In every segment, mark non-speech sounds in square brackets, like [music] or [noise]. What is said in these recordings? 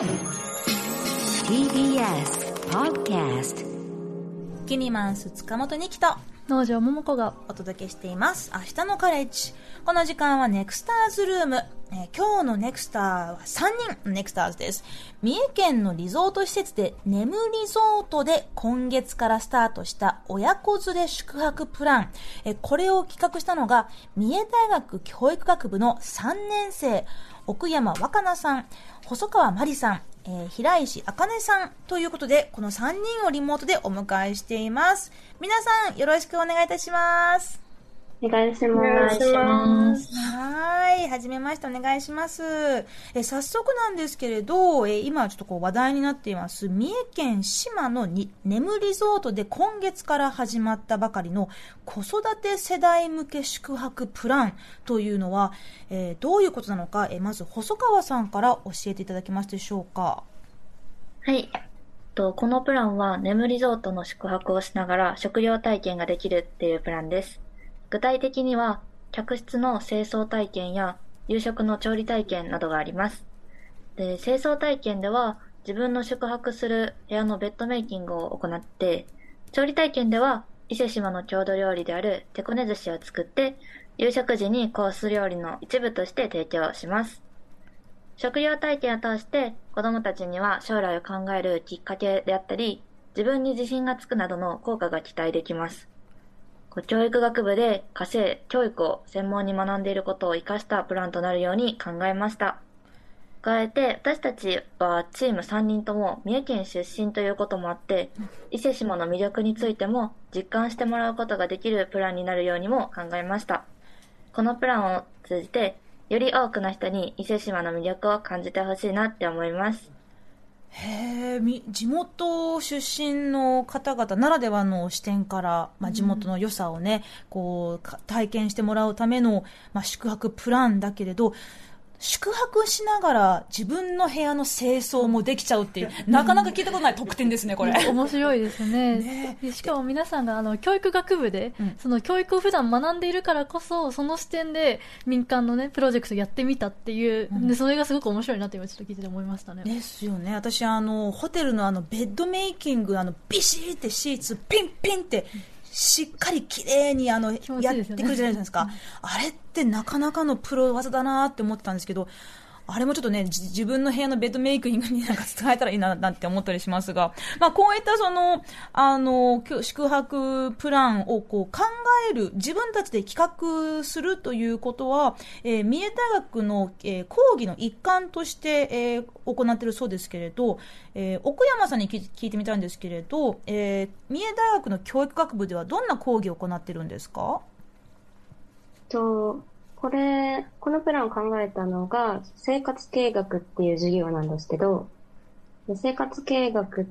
TBS Podcast キニマンス塚本二木と農場桃子がお届けしています。明日のカレッジ。この時間はネクスターズルーム。えー今日のネクスターは3人ネクスターズです。三重県のリゾート施設で眠リゾートで今月からスタートした親子連れ宿泊プラン。えーこれを企画したのが三重大学教育学部の3年生、奥山若菜さん、細川真理さん、えー平石茜さんということで、この3人をリモートでお迎えしています。皆さん、よろしくお願いいたします。お願いします。は。じめまして、お願いします。え、早速なんですけれど、え、今ちょっとこう話題になっています、三重県島のに眠リゾートで今月から始まったばかりの子育て世代向け宿泊プランというのは、えどういうことなのか、え、まず細川さんから教えていただけますでしょうか。はい。とこのプランは眠リゾートの宿泊をしながら食料体験ができるっていうプランです。具体的には、客室の清掃体験や夕食の調理体験などがあります。で、清掃体験では自分の宿泊する部屋のベッドメイキングを行って、調理体験では伊勢島の郷土料理である手こね寿司を作って、夕食時にコース料理の一部として提供します。食料体験を通して子供たちには将来を考えるきっかけであったり、自分に自信がつくなどの効果が期待できます。教育学部で家政教育を専門に学んでいることを活かしたプランとなるように考えました。加えて私たちはチーム3人とも三重県出身ということもあって、伊勢島の魅力についても実感してもらうことができるプランになるようにも考えました。このプランを通じて、より多くの人に伊勢島の魅力を感じてほしいなって思います。へ地元出身の方々ならではの視点から、まあ、地元の良さをね、こう、か体験してもらうための、まあ、宿泊プランだけれど、宿泊しながら自分の部屋の清掃もできちゃうっていう、なかなか聞いたことない特典ですね、これ。[laughs] 面白いですね。ね。でしかも皆さんがあの教育学部で、うん。その教育を普段学んでいるからこそその視点で民間のねプロジェクトやってみたっていう、うん。でそれがすごく面白いなって今ちょっと聞いてて思いましたね。ですよね。私、あの、ホテルのあの、ベッドメイキング、あの、ビシーってシーツ、ピンピンって、しっかり綺麗に、あの、やってくるじゃないですか。あれってなかなかのプロ技だなって思ってたんですけど、あれもちょっとね、自分の部屋のベッドメイキングになんか使えたらいいな、なんて思ったりしますが、まあ、こういったその、あの、宿泊プランをこう考える、自分たちで企画するということは、えー三重大学の、えー講義の一環として、えー行っているそうですけれど、えー奥山さんに聞い聞いてみたいんですけれど、えー三重大学の教育学部ではどんな講義を行っているんですか？と、これ、このプランを考えたのが、生活経営学っていう授業なんですけど、で生活経営学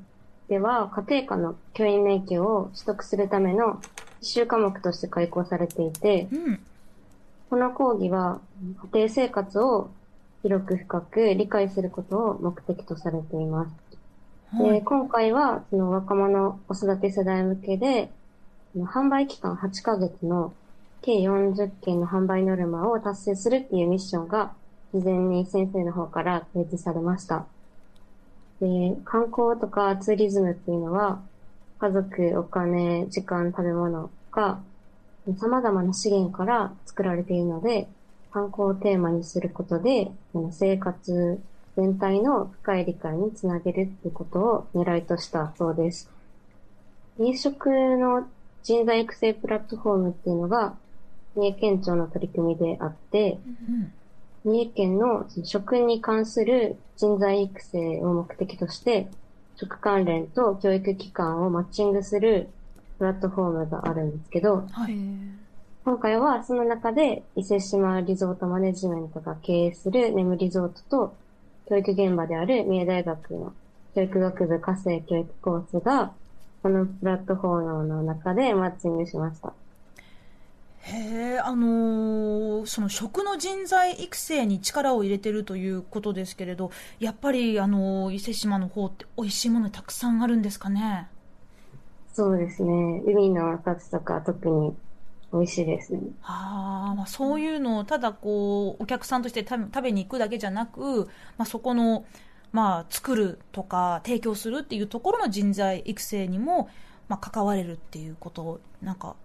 では、家庭科の教員免許を取得するための必修科目として開講されていて、うん。この講義は、家庭生活を広く深く理解することを目的とされています。で、はい。今回は、その若者子育て世代向けで、販売期間8ヶ月の計40件の販売ノルマを達成するっていうミッションが、事前に先生の方から提示されました。で、観光とかツーリズムっていうのは、家族、お金、時間、食べ物が、様々な資源から作られているので、観光をテーマにすることで、生活全体の深い理解につなげるっていうことを狙いとしたそうです。飲食の人材育成プラットフォームっていうのが、三重県庁の取り組みであって、うん三重県の食に関する人材育成を目的として、食関連と教育機関をマッチングするプラットフォームがあるんですけど、はい。今回はその中で伊勢島リゾートマネジメントが経営するネムリゾートと教育現場である三重大学の教育学部家政教育コースがこのプラットフォームの中でマッチングしました。へえ、あのーその食の人材育成に力を入れてるということですけれど、やっぱり、あのー伊勢志摩の方って美味しいものたくさんあるんですかね？そうですね。海の幸とか特に美味しいですね。あーまあ、そういうのをただこうお客さんとして食べ食べに行くだけじゃなく、まあ、そこのまあ、作るとか提供するっていうところの人材育成にも、まあ、関われるっていうことなんか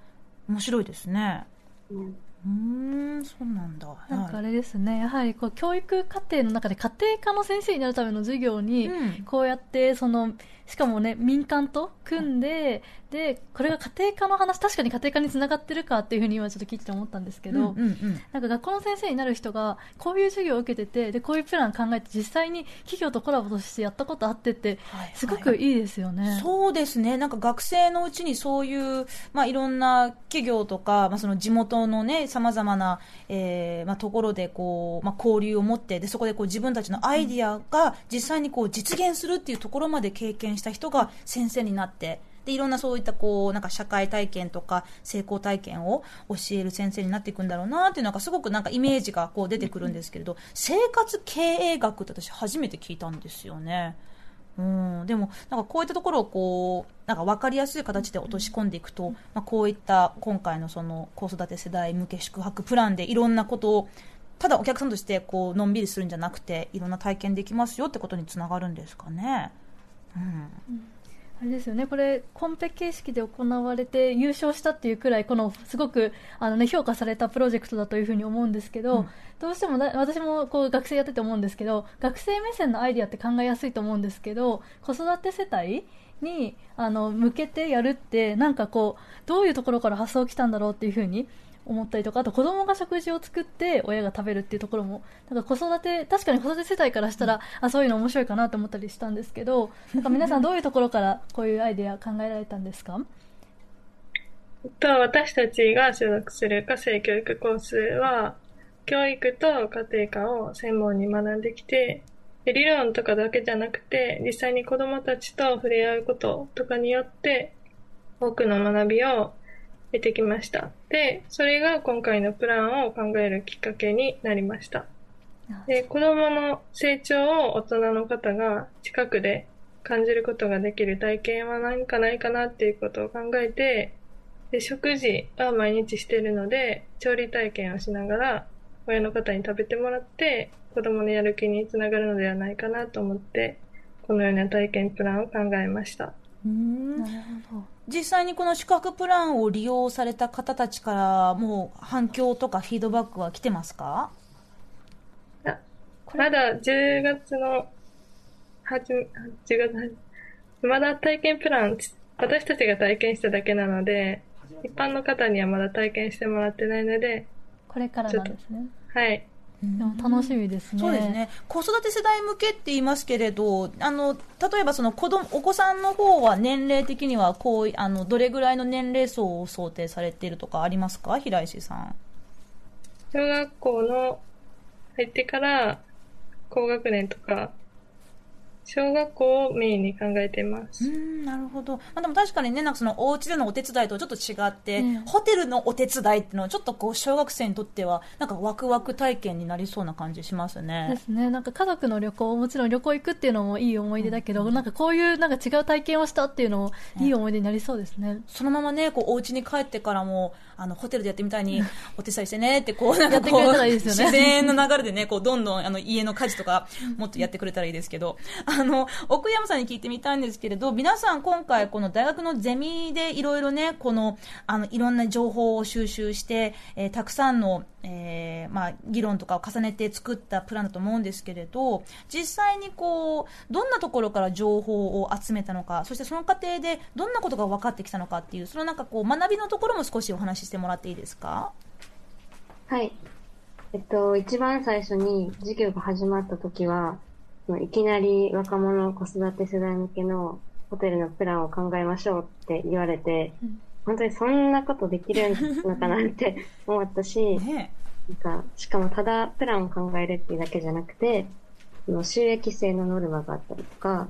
面白いですね。うんうーんそうなんだ。なんかあはいれですね、やはりこう教育課程の中で家庭科の先生になるための授業に、うんこうやってそのしかもね民間と組んで、でこれが家庭科の話確かに家庭科につながってるかっていうふうに今ちょっと聞いてて思ったんですけど、うんうんうんなんか学校の先生になる人がこういう授業を受けててでこういうプラン考えて実際に企業とコラボとしてやったことあってってはいすごくいいですよね。そうですね。なんか学生のうちにそういう、まあ、いろんな企業とか、まあ、その地元のね、様々な、えーまあ、ところで、こう、まあ、交流を持って、で、そこでこう自分たちのアイディアが実際にこう実現するっていうところまで経験した人が先生になって、で、いろんなそういったこう、なんか社会体験とか成功体験を教える先生になっていくんだろうなっていうのがすごくなんかイメージがこう出てくるんですけれど、生活経営学って私初めて聞いたんですよね。うん、でも、なんかこういったところをこう、なんか分かりやすい形で落とし込んでいくと、まあ、こういった今回のその子育て世代向け宿泊プランでいろんなことを、ただお客さんとしてこうのんびりするんじゃなくて、いろんな体験できますよってことにつながるんですかね。うん。あれですよね、これ、コンペ形式で行われて優勝したっていうくらい、このすごくあの、ね、評価されたプロジェクトだというふうに思うんですけど、うん。どうしてもだ私もこう学生やってて思うんですけど、学生目線のアイディアって考えやすいと思うんですけど、子育て世帯にあの向けてやるって、なんかこう、どういうところから発想来たんだろうっていうふうに思ったりとか、あと子供が食事を作って親が食べるっていうところも、なんか子育て、確かに子育て世帯からしたら、あ、そういうの面白いかなと思ったりしたんですけど、なんか皆さんどういうところからこういうアイデア考えられたんですか？と私たちが所属する家政教育コースは、教育と家庭科を専門に学んできて、で理論とかだけじゃなくて、実際に子供たちと触れ合うこととかによって、多くの学びを得てきました。で、それが今回のプランを考えるきっかけになりました。で、子供の成長を大人の方が近くで感じることができる体験は何かないかなっていうことを考えて、で、食事は毎日してるので、調理体験をしながら、親の方に食べてもらって、子供のやる気につながるのではないかなと思って、このような体験プランを考えました。うんなるほど。実際にこの宿泊プランを利用された方たちからもう反響とかフィードバックは来てますか？まだ10月の、はじめ、10月はじまだ体験プラン、私たちが体験しただけなので、一般の方にはまだ体験してもらってないので、これからなんですね。はい。楽しみですね。そうですね。子育て世代向けって言いますけれど、あの、例えばその子供、お子さんの方は年齢的にはこう、あの、どれぐらいの年齢層を想定されているとかありますか？平石さん。小学校の入ってから高学年とか、小学校をメインに考えています。うん、なるほど。まあ、でも確かにね、なんかそのお家でのお手伝いとちょっと違って、うんホテルのお手伝いっていうのはちょっとこう小学生にとってはなんかワクワク体験になりそうな感じしますでね。すね。なんか家族の旅行、もちろん旅行行くっていうのもいい思い出だけど、なんかこういうなんか違う体験をしたっていうのもいい思い出になりそうですね。そのままね、こうお家に帰ってからも、あの、ホテルでやってみたいに、お手伝いしてねって、こう、なんかこう、ね自然の流れでね、こう、どんどん、あの、家の家事とか、もっとやってくれたらいいですけど、[laughs] あの、奥山さんに聞いてみたいんですけれど、皆さん今回、この大学のゼミでいろいろね、この、あの、いろんな情報を収集して、えーたくさんの、えーまあ、議論とかを重ねて作ったプランだと思うんですけれど、実際にこう、どんなところから情報を集めたのか、そしてその過程でどんなことが分かってきたのかっていう、そのなんかこう、学びのところも少しお話ししてもらっていいですか？はい。えっと、一番最初に授業が始まった時は、いきなり若者子育て世代向けのホテルのプランを考えましょうって言われて、うん。本当にそんなことできるのかなって [laughs] 思ったし、ね。なんか、しかもただプランを考えるっていうだけじゃなくて、その収益性のノルマがあったりとか、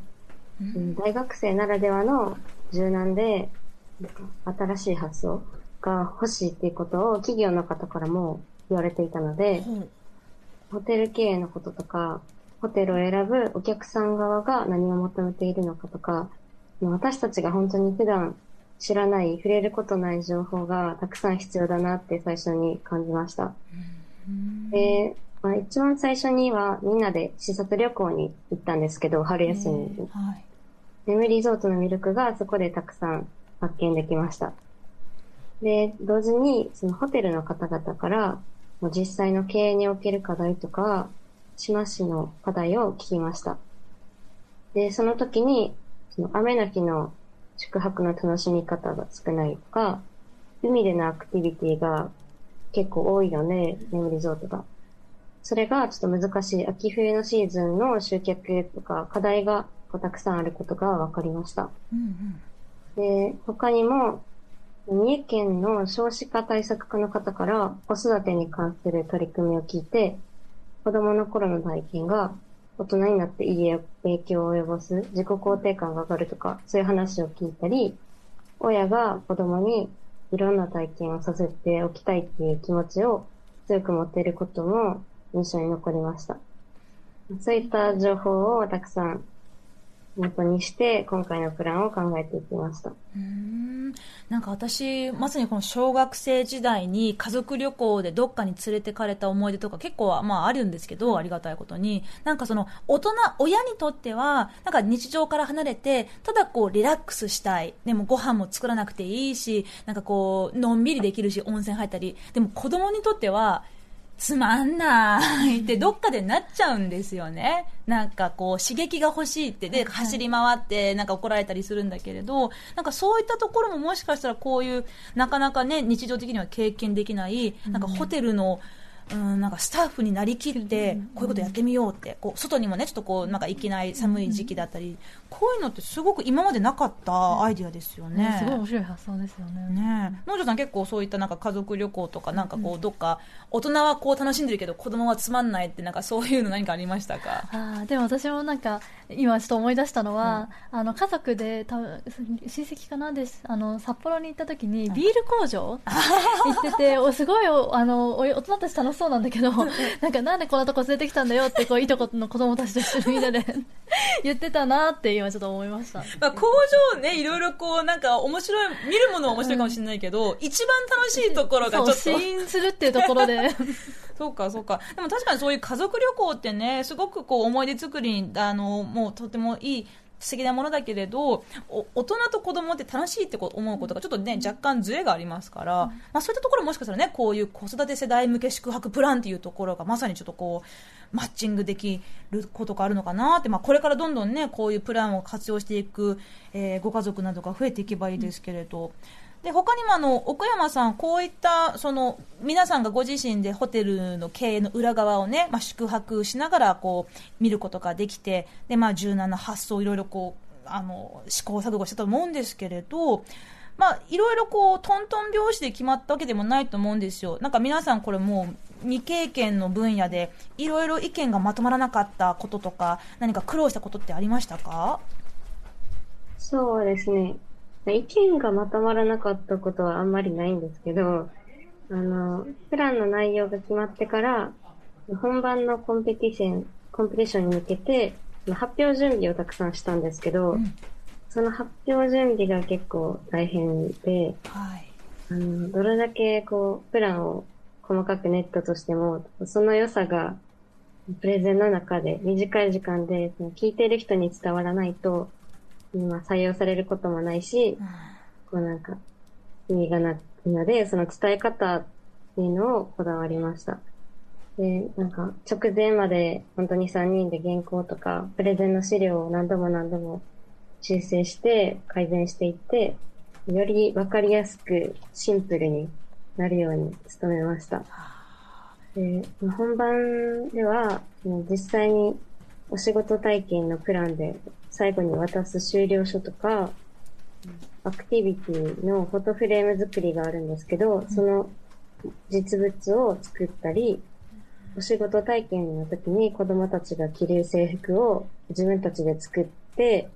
ううんん大学生ならではの柔軟で、新しい発想が欲しいっていうことを企業の方からも言われていたので、ほうホテル経営のこととか、ホテルを選ぶお客さん側が何を求めているのかとか、私たちが本当に普段知らない、触れることない情報がたくさん必要だなって最初に感じました。で、まあ、一番最初にはみんなで視察旅行に行ったんですけど、春休みに。はい。眠リゾートの魅力がそこでたくさん発見できました。で、同時にそのホテルの方々からもう実際の経営における課題とか、島市の課題を聞きました。で、その時に、その雨の日の宿泊の楽しみ方が少ないとか、海でのアクティビティが結構多いよね、眠リゾートが。それがちょっと難しい秋冬のシーズンの集客とか課題がこうたくさんあることが分かりました。うんで、他にも、三重県の少子化対策課の方から子育てに関する取り組みを聞いて、子供の頃の体験が大人になっていい影響を及ぼす自己肯定感が上がるとか、そういう話を聞いたり、親が子供にいろんな体験をさせておきたいっていう気持ちを強く持っていることも印象に残りました。そういった情報をたくさん元にして、今回のプランを考えていきました。うん。なんか私、まさにこの小学生時代に家族旅行でどっかに連れてかれた思い出とか結構まああるんですけど、ありがたいことに。なんかその大人、親にとっては、なんか日常から離れて、ただこうリラックスしたい。でもご飯も作らなくていいし、なんかこう、のんびりできるし、温泉入ったり。でも子供にとっては、つまんないってどっかでなっちゃうんですよね。なんかこう刺激が欲しいって。で走り回ってなんか怒られたりするんだけれど、なんかそういったところももしかしたらこういうなかなかね日常的には経験できない、なんかホテルのうん、なんかスタッフになりきって、こういうことやってみようって、こう、外にもね、ちょっとこう、なんか行けない寒い時期だったり、こういうのってすごく今までなかったアイディアですよね。すごい面白い発想ですよね。ねえ、農場さん結構そういったなんか家族旅行とかなんかこうどっか大人はこう楽しんでるけど子供はつまんないってなんかそういうの何かありましたか？あーでも私もなんか今ちょっと思い出したのは、あの家族でた親戚かな？ですあの札幌に行った時にビール工場行ってておすごいおあのお大人たち楽しそうなんだけどなんかなんでこんなとこ連れてきたんだよってこういとこの子供たちと一緒にみんなで [laughs] 言ってたなって今ちょっと思いました。まあ工場ね、いろいろこうなんか面白い、見るものは面白いかもしれないけど、一番楽しいところがちょっと。そう試飲するっていうところで [laughs] そうか、そうか。でも確かにそういう家族旅行ってね、すごくこう思い出作りに、あの、もうとてもいい、素敵なものだけれど、お大人と子供って楽しいって思うことがちょっとね、若干ズレがありますから、まあそういったところもしかしたらね、こういう子育て世代向け宿泊プランっていうところがまさにちょっとこう、マッチングできることがあるのかなって、まあこれからどんどんね、こういうプランを活用していく、えーご家族などが増えていけばいいですけれど、で他にもあの奥山さん、こういったその皆さんがご自身でホテルの経営の裏側をね、まあ、宿泊しながらこう見ることができてで、まあ、柔軟な発想いろいろこうあの試行錯誤したと思うんですけれど、まあ、いろいろこうトントン拍子で決まったわけでもないと思うんですよ。なんか皆さんこれもう未経験の分野でいろいろ意見がまとまらなかったこととか何か苦労したことってありましたか？そうですね。意見がまとまらなかったことはあんまりないんですけど、あの、プランの内容が決まってから、本番のコンペティション、コンペティションに向けて、発表準備をたくさんしたんですけど、んその発表準備が結構大変で、はい。あの、どれだけこう、プランを細かくネットとしても、その良さが、プレゼンの中で短い時間で、聞いてる人に伝わらないと、まあ、採用されることもないし、こうなんか、意味がないので、その伝え方っていうのをこだわりました。で、なんか、直前まで本当に3人で原稿とか、プレゼンの資料を何度も何度も修正して改善していって、よりわかりやすくシンプルになるように努めました。で本番では、実際にお仕事体験のプランで最後に渡す終了書とか、アクティビティのフォトフレーム作りがあるんですけど、その実物を作ったり、お仕事体験の時に子供たちが着る制服を自分たちで作って、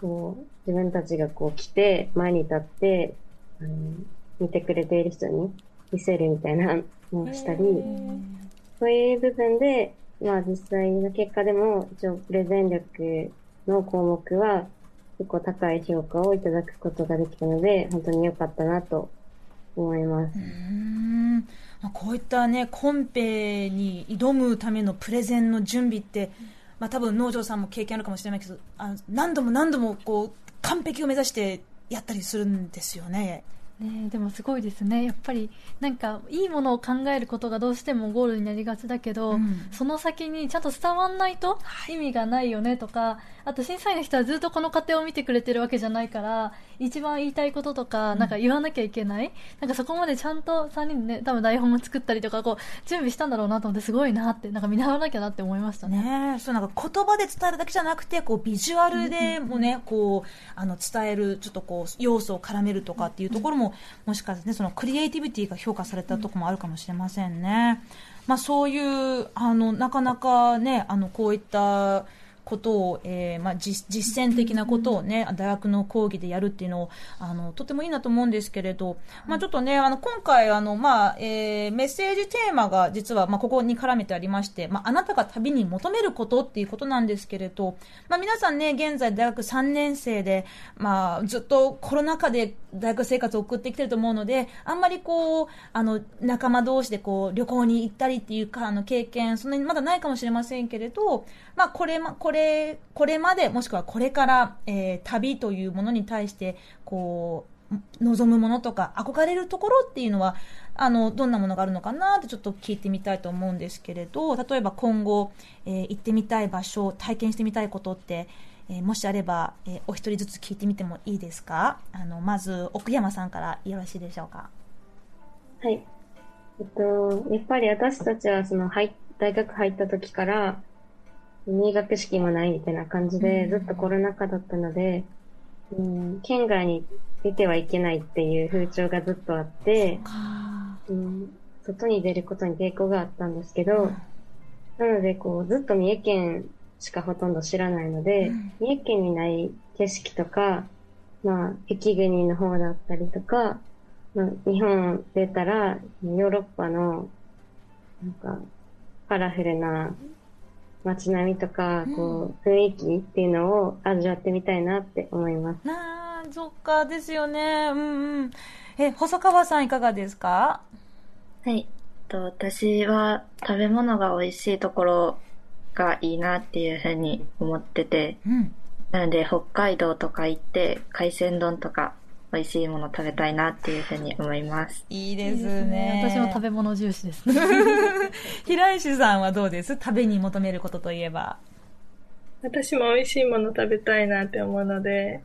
こう自分たちがこう着て、前に立って、あの見てくれている人に見せるみたいなのをしたり、そういう部分で、まあ実際の結果でも、一応プレゼン力の項目は結構高い評価をいただくことができたので、本当に良かったなと思います。うーんまあこういったね、コンペに挑むためのプレゼンの準備って、まあ多分農場さんも経験あるかもしれないけど、あ何度も何度もこう、完璧を目指してやったりするんですよね。ねえでもすごいですねやっぱりなんかいいものを考えることがどうしてもゴールになりがちだけど、うんその先にちゃんと伝わんないと意味がないよねとかあと審査員の人はずっとこの過程を見てくれてるわけじゃないから一番言いたいこととかなんか言わなきゃいけない、なんかそこまでちゃんと3人でね多分台本を作ったりとかこう準備したんだろうなと思ってすごいなってなんか見習わなきゃなって思いましたね。ねえそうなんか言葉で伝えるだけじゃなくてこうビジュアルでもね、こうあの伝えるちょっとこう要素を絡めるとかっていうところも、もしかしてねそのクリエイティビティが評価されたところもあるかもしれませんね。まあそういうあのなかなかねあのこういったことを、えーまあ、実実践的なことをね、大学の講義でやるっていうのを、あの、とてもいいなと思うんですけれど、まあちょっとね、あの、今回、あの、まあ、えーメッセージテーマが実は、まあここに絡めてありまして、まああなたが旅に求めることっていうことなんですけれど、まあ皆さんね、現在大学3年生で、まあずっとコロナ禍で大学生活を送ってきてると思うので、あんまりこう、あの、仲間同士でこう、旅行に行ったりっていうか、あの、経験、そんなにまだないかもしれませんけれど、まあこれま、これ、これまで、もしくはこれから、えー旅というものに対して、こう、望むものとか、憧れるところっていうのは、あの、どんなものがあるのかなってちょっと聞いてみたいと思うんですけれど、例えば今後、えー行ってみたい場所、体験してみたいことって、えーもしあれば、えーお一人ずつ聞いてみてもいいですか？あの、まず、奥山さんからよろしいでしょうか？はい。えっと、やっぱり私たちはその入っ大学入った時から入学式もないみたいな感じで、うん。ずっとコロナ禍だったので、うん、県外に出てはいけないっていう風潮がずっとあって、うん、外に出ることに抵抗があったんですけど、なのでこうずっと三重県しかほとんど知らないので、うん。三重県にない景色とか、まあ、雪国の方だったりとか、まあ、日本出たら、ヨーロッパの、なんか、カラフルな街並みとか、こう、雰囲気っていうのを味わってみたいなって思います。なあ、そっかですよね。うんうん。え、細川さんいかがですか？はい。と私は食べ物が美味しいところがいいなっていうふうに思ってて、うん。なので北海道とか行って海鮮丼とか美味しいもの食べたいなっていうふうに思います。いいでいいすですね。私も食べ物重視ですね [laughs] 平石さんはどうです？食べに求めることといえば。私も美味しいもの食べたいなって思うので、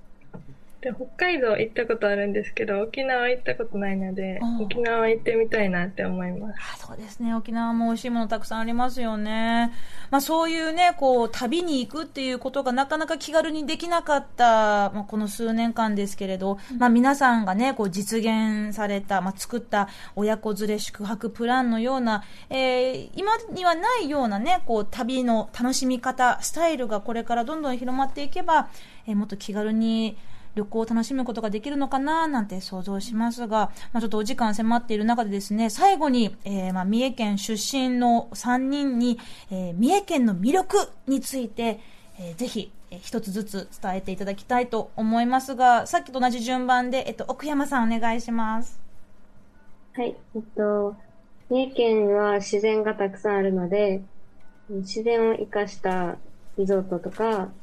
で北海道行ったことあるんですけど、沖縄行ったことないのであ、ー沖縄行ってみたいなって思います。あそうですね。沖縄も美味しいものたくさんありますよね。まあそういうね、こう、旅に行くっていうことがなかなか気軽にできなかった、まあこの数年間ですけれど、まあ皆さんがね、こう実現された、まあ作った親子連れ宿泊プランのような、えー今にはないようなね、こう旅の楽しみ方、スタイルがこれからどんどん広まっていけば、えーもっと気軽に、旅行を楽しむことができるのかななんて想像しますが、まあ、ちょっとお時間迫っている中でですね、最後に、えーまあ、三重県出身の3人に、えー三重県の魅力について、えーぜひ、えー一つずつ伝えていただきたいと思いますが、さっきと同じ順番で、えっと、奥山さんお願いします。はい。えっと、三重県は自然がたくさんあるので、自然を生かしたリゾートとか、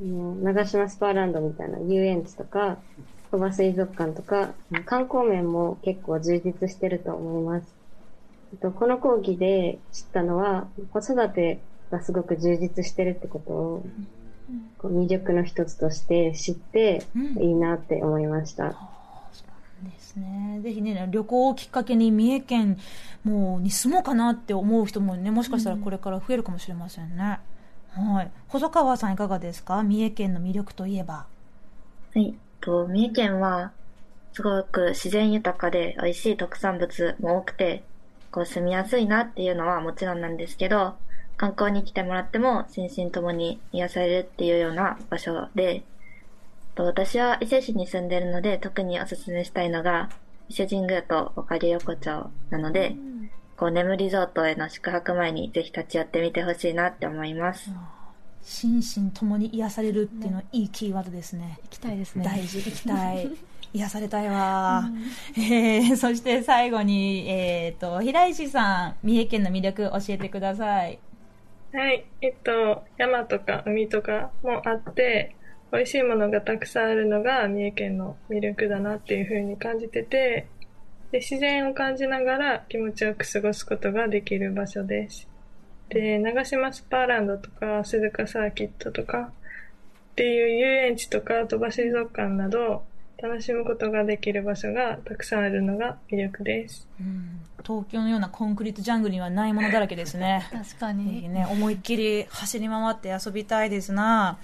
長島スパーランドみたいな遊園地とか、鳥羽水族館とか、観光面も結構充実してると思います。とこの講義で知ったのは、子育てがすごく充実してるってことを、こう魅力の一つとして知ってうんいいなって思いました。ですね。ぜひね、旅行をきっかけに三重県もうに住もうかなって思う人もね、もしかしたらこれから増えるかもしれませんね。はい。細川さんいかがですか？三重県の魅力といえば。はい。えっと三重県はすごく自然豊かで美味しい特産物も多くて、こう住みやすいなっていうのはもちろんなんですけど、観光に来てもらっても心身ともに癒されるっていうような場所で、と私は伊勢市に住んでるので特におすすめしたいのが伊勢神宮と岡里横丁なので、こう眠リゾートへの宿泊前にぜひ立ち寄ってみてほしいなって思います。心身ともに癒されるっていうのはいいキーワードですね。行きたいですね大事、行きたい。[laughs] 癒されたいわ、えー、そして最後に、えっ、と、平石さん、三重県の魅力教えてください。はい。えっと、山とか海とかもあって、美味しいものがたくさんあるのが三重県の魅力だなっていう風に感じてて、で自然を感じながら気持ちよく過ごすことができる場所です。で、長島スパーランドとか鈴鹿サーキットとかっていう遊園地とか鳥羽水族館など楽しむことができる場所がたくさんあるのが魅力です。うん東京のようなコンクリートジャングルにはないものだらけですね。確かぜひに。ね、思いっきり走り回って遊びたいですな。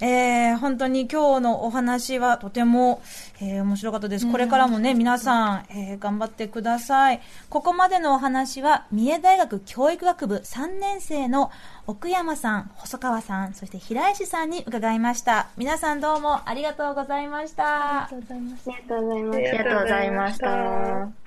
えー、本当に今日のお話はとても、えー面白かったです。これからもね、皆さん、えー頑張ってください。ここまでのお話は、三重大学教育学部3年生の奥山さん、細川さん、そして平石さんに伺いました。皆さんどうもありがとうございましたありがとうございます。ありがとうございまありすありがとうございました。